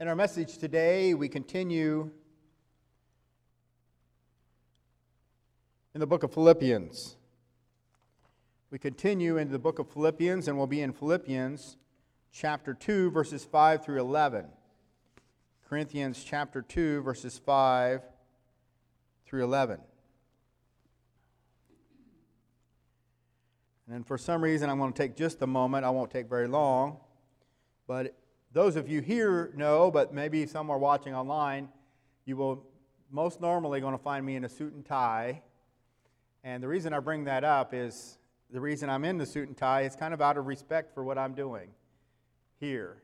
In our message today, we continue in the book of Philippians. We continue in the book of Philippians, and we'll be in Philippians chapter 2, verses 5 through 11. Corinthians chapter 2, verses 5 through 11. And for some reason, I'm going to take just a moment. I won't take very long. But those of you here know, but maybe some are watching online, you will most normally going to find me in a suit and tie. And the reason I bring that up is the reason I'm in the suit and tie is kind of out of respect for what I'm doing here.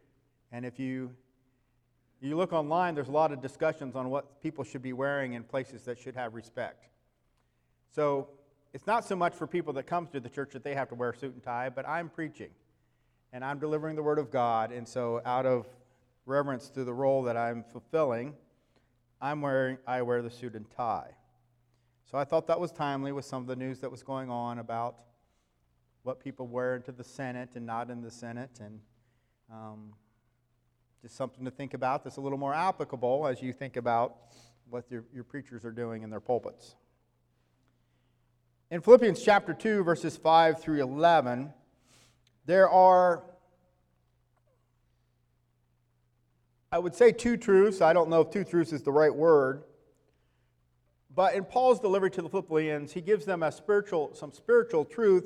And if you you look online, there's a lot of discussions on what people should be wearing in places that should have respect. So it's not so much for people that come to the church that they have to wear suit and tie, but I'm preaching and I'm delivering the word of God. And so, out of reverence to the role that I'm fulfilling, I'm wearing, I wear the suit and tie. So I thought that was timely with some of the news that was going on about what people wear into the Senate and not in the Senate, and um, just something to think about that's a little more applicable as you think about what your, your preachers are doing in their pulpits. In Philippians chapter 2, verses 5 through 11, there are, I would say, two truths. I don't know if two truths is the right word. But in Paul's delivery to the Philippians, he gives them a spiritual, some spiritual truth,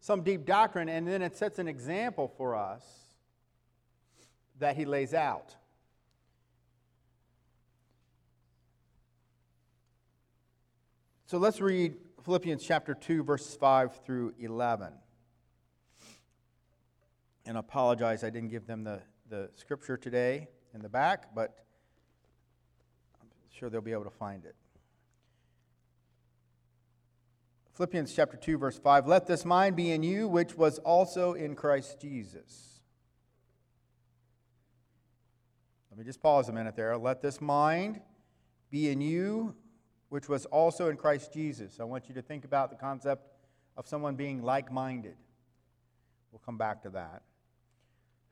some deep doctrine, and then it sets an example for us that he lays out. So let's read Philippians chapter 2, verses 5 through 11. And apologize, I didn't give them the, the scripture today in the back, but I'm sure they'll be able to find it. Philippians chapter 2, verse 5 Let this mind be in you, which was also in Christ Jesus. Let me just pause a minute there. Let this mind be in you, which was also in Christ Jesus. I want you to think about the concept of someone being like minded. We'll come back to that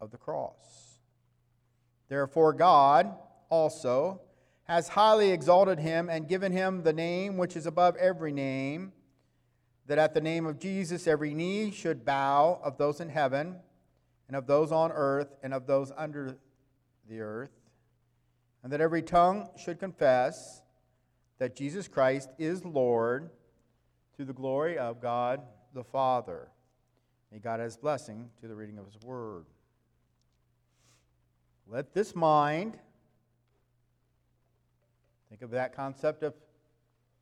of the cross. Therefore, God also has highly exalted him and given him the name which is above every name, that at the name of Jesus every knee should bow of those in heaven, and of those on earth, and of those under the earth, and that every tongue should confess that Jesus Christ is Lord to the glory of God the Father. May God add his blessing to the reading of his word. Let this mind, think of that concept of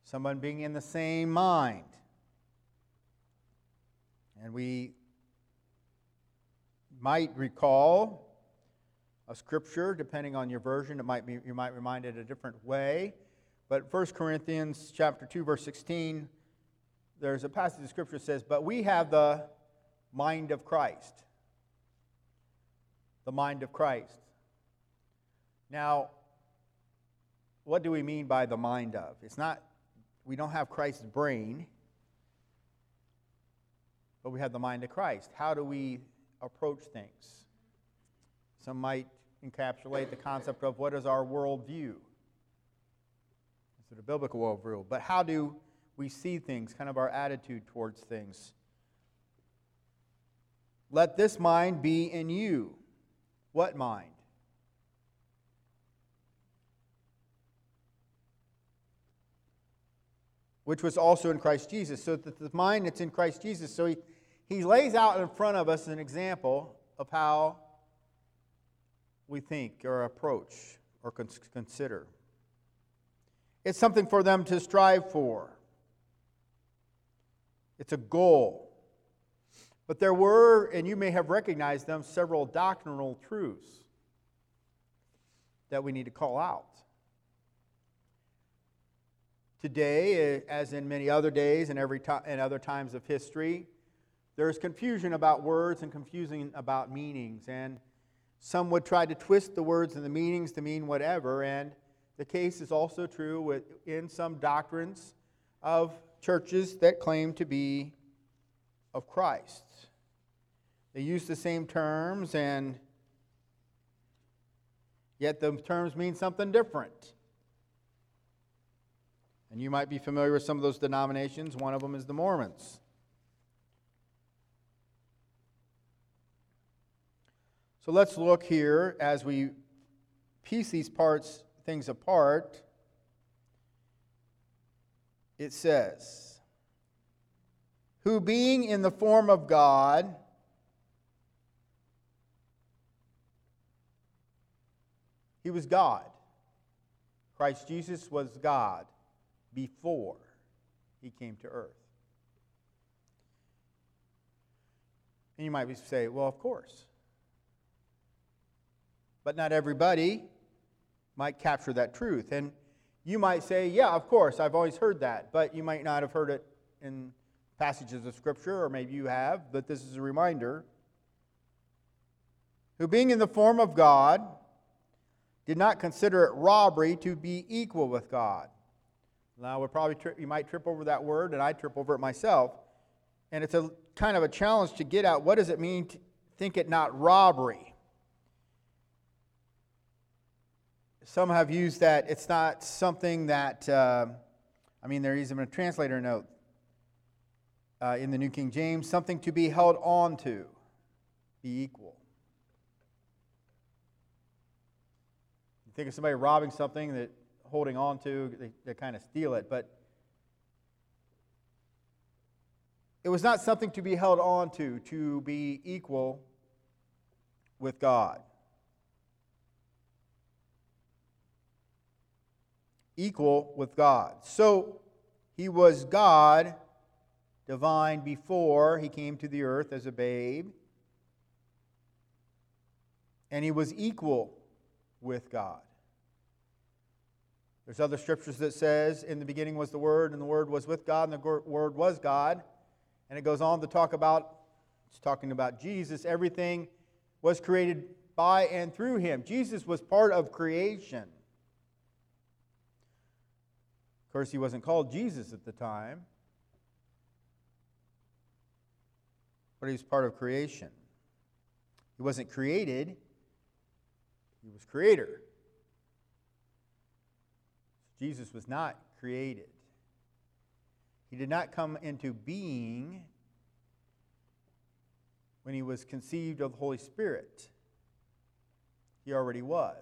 someone being in the same mind. And we might recall a scripture, depending on your version, it might be, you might remind it a different way. But 1 Corinthians chapter 2, verse 16, there's a passage of scripture that says, But we have the mind of Christ. The mind of Christ. Now, what do we mean by the mind of? It's not, we don't have Christ's brain, but we have the mind of Christ. How do we approach things? Some might encapsulate the concept of what is our worldview? Is it a biblical worldview? But how do we see things, kind of our attitude towards things? Let this mind be in you. What mind? Which was also in Christ Jesus. So that the mind that's in Christ Jesus. So he, he lays out in front of us an example of how we think or approach or consider. It's something for them to strive for, it's a goal. But there were, and you may have recognized them, several doctrinal truths. that we need to call out. Today, eh, as in many other days and every and other times of history, there's confusion about words and confusion about meanings. And some would try to twist the words and the meanings to mean whatever. And the case is also true in some doctrines of churches that claim to be of Christ. They use the same terms, and yet the terms mean something different. And you might be familiar with some of those denominations. One of them is the Mormons. So let's look here as we piece these parts things apart. It says, who being in the form of God he was God. Christ Jesus was God before he came to earth. And you might say, well, of course but not everybody might capture that truth. And you might say, yeah, of course, I've always heard that, but you might not have heard it in passages of Scripture, or maybe you have, but this is a reminder. Who, being in the form of God, did not consider it robbery to be equal with God. Now, we'll probably tri- you might trip over that word, and I trip over it myself. And it's a kind of a challenge to get out. What does it mean to think it not robbery? Some have used that it's not something that, uh, I mean, there's even a translator note uh, in the New King James something to be held on to, be equal. You think of somebody robbing something that holding on to, they, they kind of steal it, but it was not something to be held on to, to be equal with God. equal with God. So he was God, divine, before he came to the earth as a babe. And he was equal with God. There's other scriptures that says, in the beginning was the Word, and the Word was with God, and the Word was God. And it goes on to talk about, it's talking about Jesus. Everything was created by and through him. Jesus was part of creation Of course, he wasn't called Jesus at the time, but he was part of creation. He wasn't created, he was creator. Jesus was not created. He did not come into being when he was conceived of the Holy Spirit. He already was.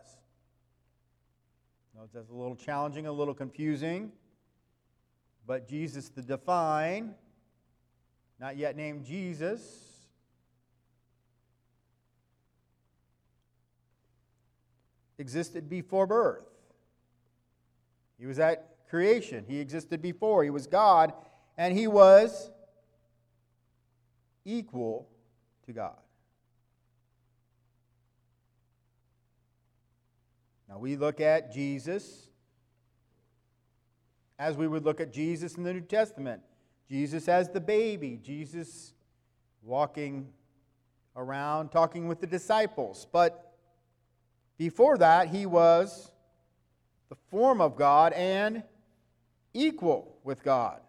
that's a little challenging, a little confusing. But Jesus the divine, not yet named Jesus, existed before birth. He was at creation. He existed before. He was God, and he was equal to God. Now we look at Jesus as we would look at Jesus in the New Testament. Jesus as the baby, Jesus walking around talking with the disciples. But before that, he was the form of God and equal with God.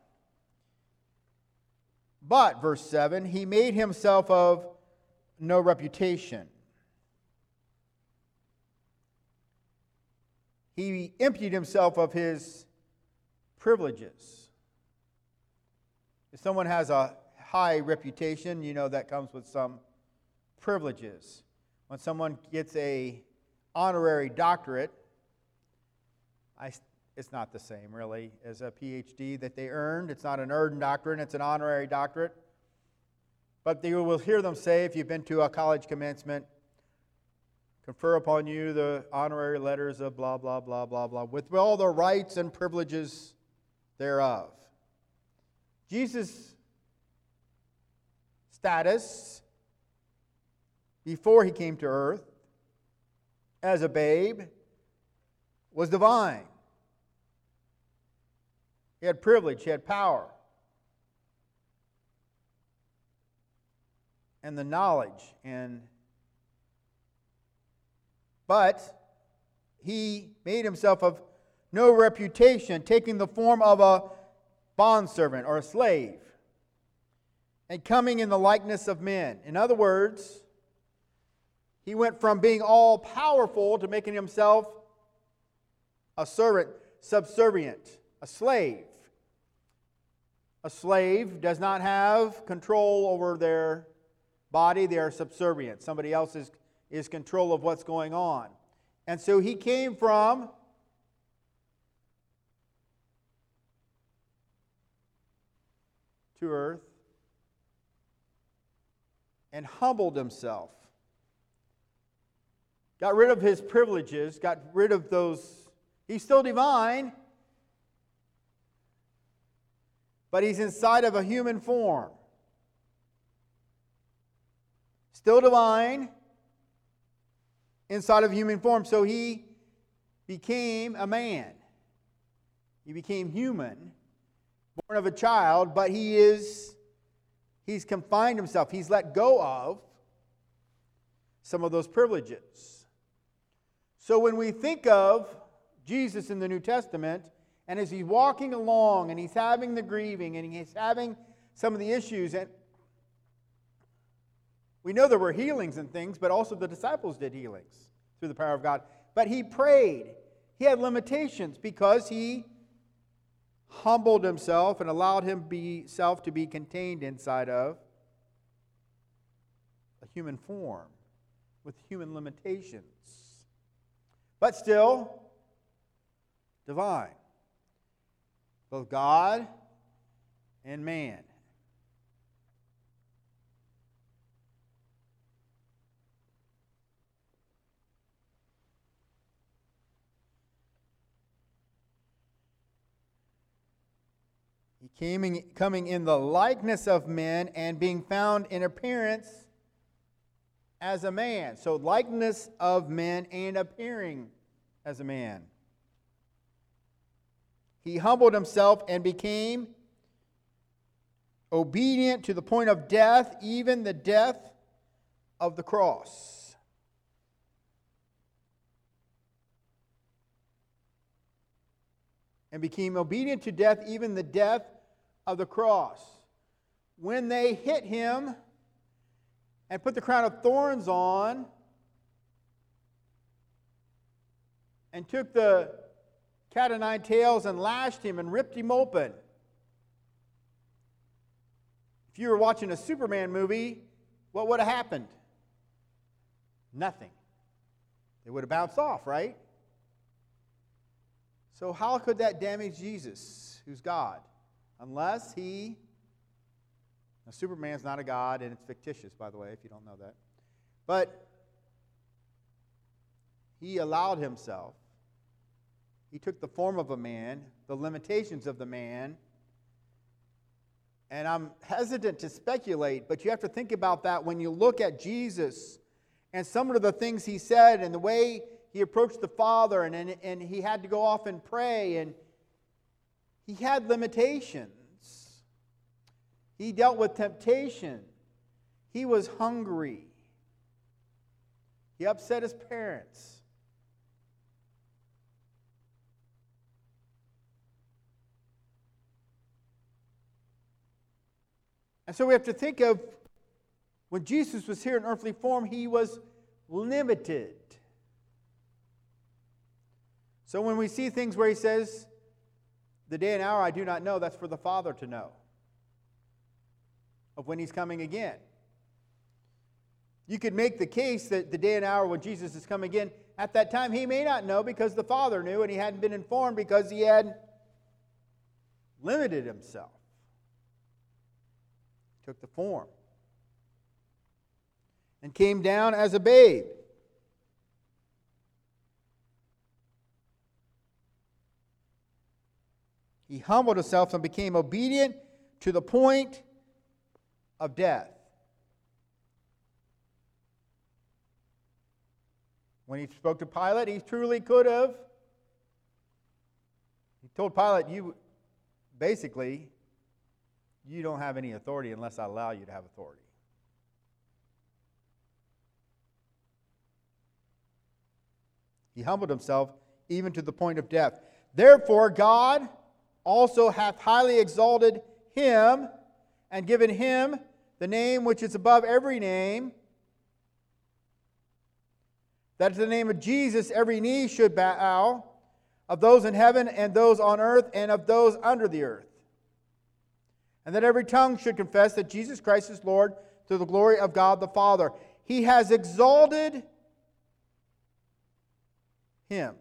But, verse 7, he made himself of no reputation. He emptied himself of his privileges. If someone has a high reputation, you know that comes with some privileges. When someone gets a honorary doctorate, I, it's not the same really as a PhD that they earned. It's not an earned doctorate, it's an honorary doctorate. But you will hear them say, if you've been to a college commencement, confer upon you the honorary letters of blah, blah, blah, blah, blah, with all the rights and privileges thereof. Jesus' status before he came to earth as a babe was divine. He had privilege, he had power. And the knowledge and but he made himself of no reputation, taking the form of a bondservant or a slave, and coming in the likeness of men. In other words, he went from being all powerful to making himself a servant, subservient, a slave. A slave does not have control over their body, they are subservient. Somebody else is, is control of what's going on. And so he came from to earth and humbled himself. Got rid of his privileges, got rid of those. He's still divine, but he's inside of a human form. Still divine, inside of human form. So he became a man. He became human, born of a child, but he is, he's confined himself. He's let go of some of those privileges. So when we think of Jesus in the New Testament, and as he's walking along and he's having the grieving and he's having some of the issues, and we know there were healings and things, but also the disciples did healings through the power of God. But he prayed. He had limitations because he humbled himself and allowed himself to be contained inside of a human form with human limitations. But still, divine. Both God and man. He came, coming in the likeness of men and being found in appearance as a man. So, likeness of men and appearing as a man. He humbled himself and became obedient to the point of death, even the death of the cross. And became obedient to death, even the death of the cross. When they hit him and put the crown of thorns on and took the cat o' nine tails and lashed him and ripped him open. If you were watching a Superman movie, what would have happened? Nothing. They would have bounced off, right? So, how could that damage Jesus, who's God? Unless he. Now, Superman's not a god, and it's fictitious, by the way, if you don't know that. But he allowed himself. He took the form of a man, the limitations of the man. And I'm hesitant to speculate, but you have to think about that when you look at Jesus and some of the things he said and the way he approached the Father, and, and, and he had to go off and pray, and he had limitations. He dealt with temptation. He was hungry. He upset his parents. And so we have to think of when Jesus was here in earthly form, he was limited. So when we see things where he says, the day and hour I do not know, that's for the Father to know of when he's coming again. You could make the case that the day and hour when Jesus is coming again, at that time he may not know because the Father knew and he hadn't been informed because he had limited himself. Took the form and came down as a babe. He humbled himself and became obedient to the point of death. When he spoke to Pilate, he truly could have He told Pilate, you basically, you don't have any authority unless I allow you to have authority. He humbled himself even to the point of death. Therefore, God also hath highly exalted him and given him the name which is above every name, that at the name of Jesus every knee should bow, of those in heaven and those on earth and of those under the earth. And that every tongue should confess that Jesus Christ is Lord to the glory of God the Father. He has exalted him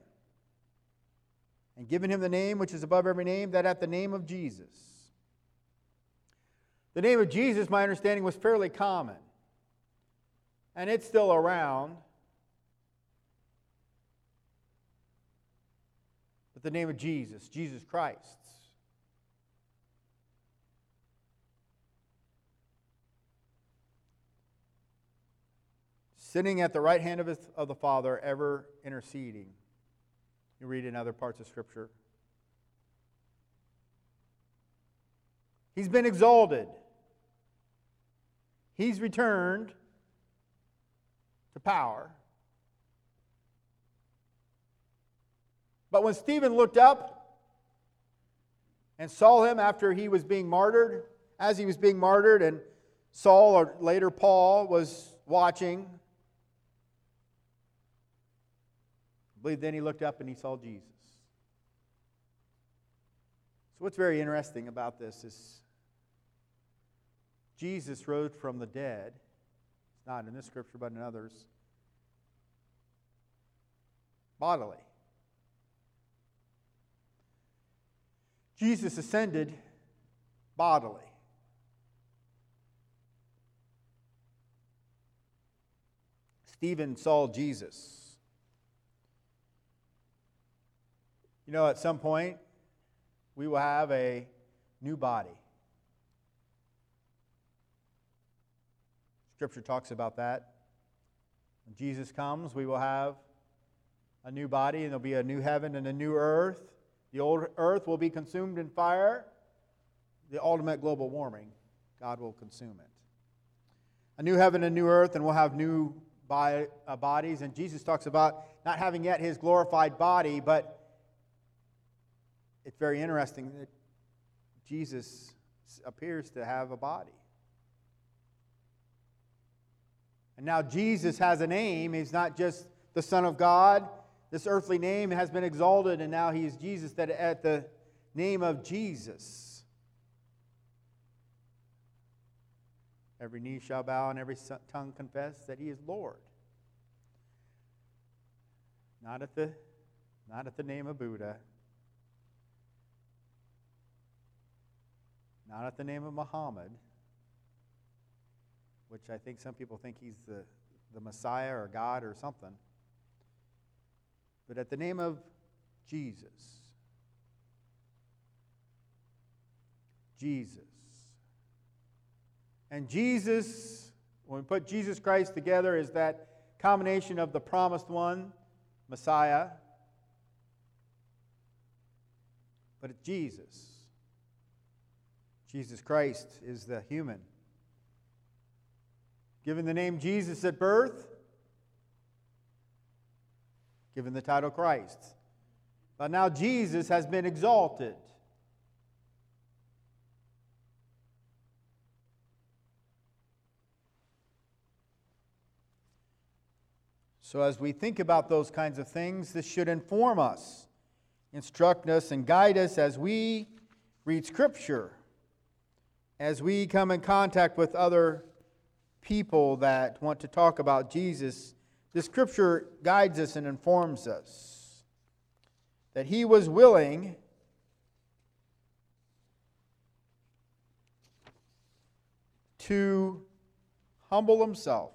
and given him the name which is above every name, that at the name of Jesus. The name of Jesus, my understanding, was fairly common. And it's still around. But the name of Jesus, Jesus Christ. Sitting at the right hand of, his, of the Father, ever interceding. You read in other parts of Scripture. He's been exalted. He's returned to power. But when Stephen looked up and saw him after he was being martyred, as he was being martyred, and Saul, or later Paul, was watching, believe then he looked up and he saw Jesus. So, what's very interesting about this is Jesus rose from the dead. It's not in this scripture, but in others. Bodily. Jesus ascended bodily. Stephen saw Jesus. You know, at some point, we will have a new body. Scripture talks about that. When Jesus comes, we will have a new body, and there'll be a new heaven and a new earth. The old earth will be consumed in fire. The ultimate global warming, God will consume it. A new heaven and new earth, and we'll have new uh, bodies. And Jesus talks about not having yet his glorified body, but it's very interesting that Jesus appears to have a body. And now Jesus has a name. He's not just the Son of God. This earthly name has been exalted, and now he is Jesus, that at the name of Jesus, every knee shall bow and every tongue confess that he is Lord. Not at the, not at the name of Buddha, not at the name of Muhammad, which I think some people think he's the, the Messiah or God or something, but at the name of Jesus. Jesus. And Jesus, when we put Jesus Christ together, is that combination of the promised one, Messiah, but it's Jesus. Jesus Christ is the human. Given the name Jesus at birth, given the title Christ. But now Jesus has been exalted. So, as we think about those kinds of things, this should inform us, instruct us, and guide us as we read Scripture as we come in contact with other people that want to talk about Jesus, the scripture guides us and informs us that he was willing to humble himself,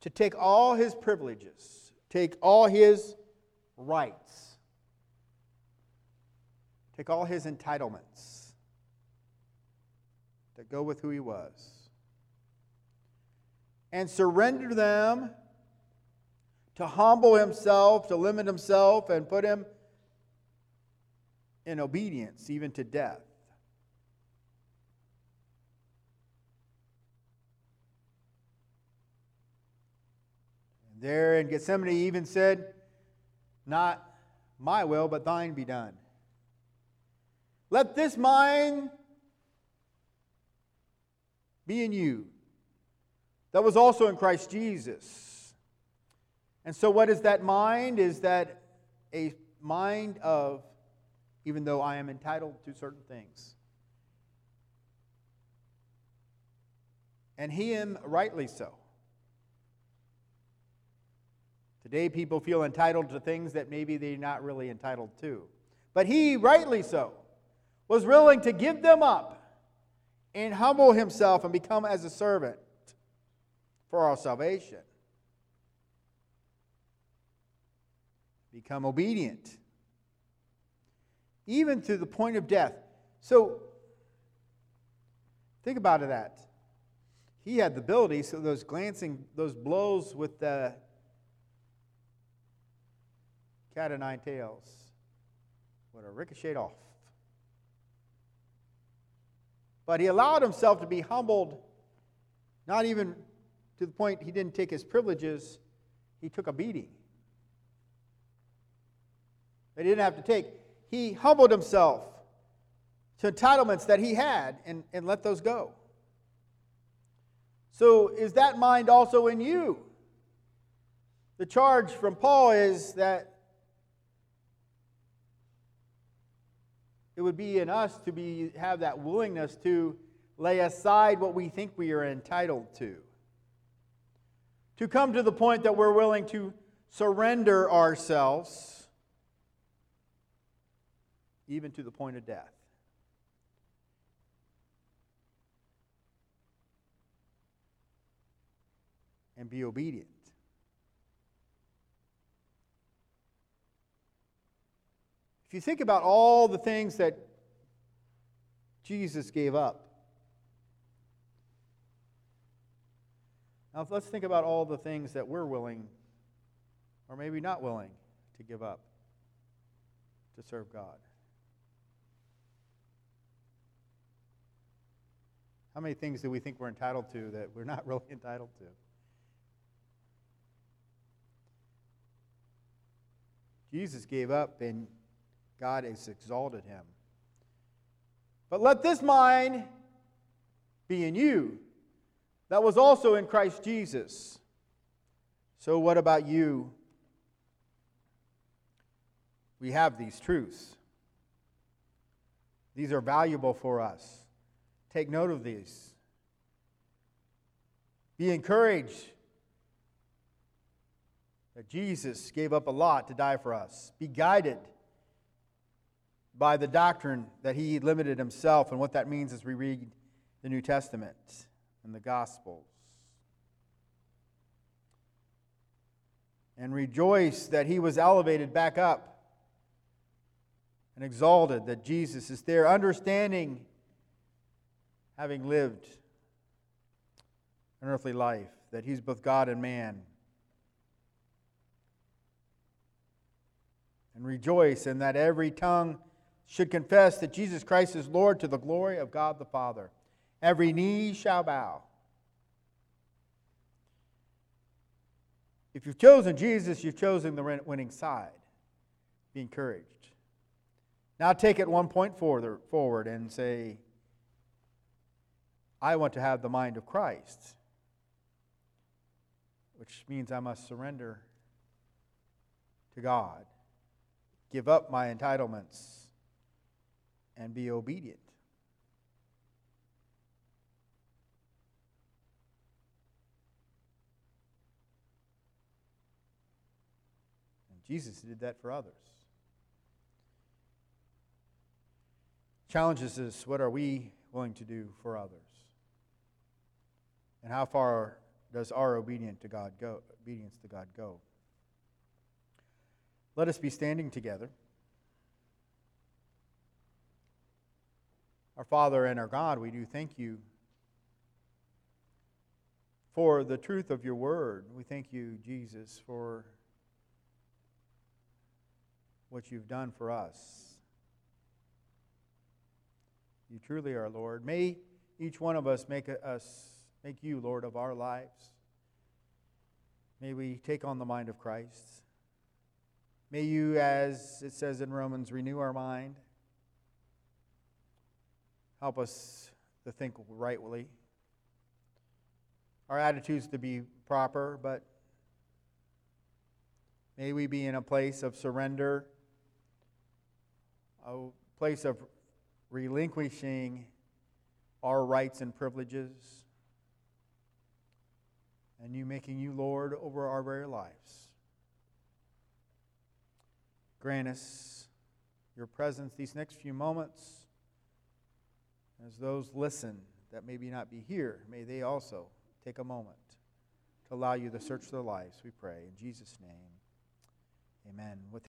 to take all his privileges, take all his rights, take all his entitlements that go with who he was. And surrender them to humble himself, to limit himself, and put him in obedience, even to death. There in Gethsemane, he even said, Not my will, but thine be done. Let this mind be in you that was also in Christ Jesus. And so, what is that mind? Is that a mind of, even though I am entitled to certain things? And he am rightly so. Today, people feel entitled to things that maybe they're not really entitled to. But he, rightly so, was willing to give them up and humble himself and become as a servant for our salvation. Become obedient, even to the point of death. So, think about that. He had the ability, so those glancing, those blows with the cat o' nine tails would have ricocheted off. But he allowed himself to be humbled, not even to the point he didn't take his privileges, he took a beating. He didn't have to take. He humbled himself to entitlements that he had and, and let those go. So, is that mind also in you? The charge from Paul is that it would be in us to be, have that willingness to lay aside what we think we are entitled to. To come to the point that we're willing to surrender ourselves, even to the point of death. And be obedient. If you think about all the things that Jesus gave up, now let's think about all the things that we're willing, or maybe not willing, to give up to serve God. How many things do we think we're entitled to that we're not really entitled to? Jesus gave up and God has exalted him. But let this mind be in you that was also in Christ Jesus. So, what about you? We have these truths. These are valuable for us. Take note of these. Be encouraged that Jesus gave up a lot to die for us. Be guided by the doctrine that he limited himself and what that means as we read the New Testament and the Gospels. And rejoice that he was elevated back up and exalted, that Jesus is there, understanding having lived an earthly life, that he's both God and man. And rejoice in that every tongue should confess that Jesus Christ is Lord to the glory of God the Father. Every knee shall bow. If you've chosen Jesus, you've chosen the winning side. Be encouraged. Now take it one point forward and say, I want to have the mind of Christ, which means I must surrender to God, give up my entitlements and be obedient. And Jesus did that for others. Challenges us what are we willing to do for others? And how far does our obedience to God go, obedience to God go? Let us be standing together. Our Father and our God, we do thank you for the truth of your word. We thank you, Jesus, for what you've done for us. You truly are Lord. May each one of us make us make you Lord of our lives. May we take on the mind of Christ. May you, as it says in Romans, renew our mind. Help us to think rightly. Our attitudes to be proper, but may we be in a place of surrender, a place of relinquishing our rights and privileges, and you making you Lord over our very lives. Grant us your presence these next few moments. As those listen that maybe not be here, may they also take a moment to allow you to search their lives, we pray. In Jesus' name, amen. With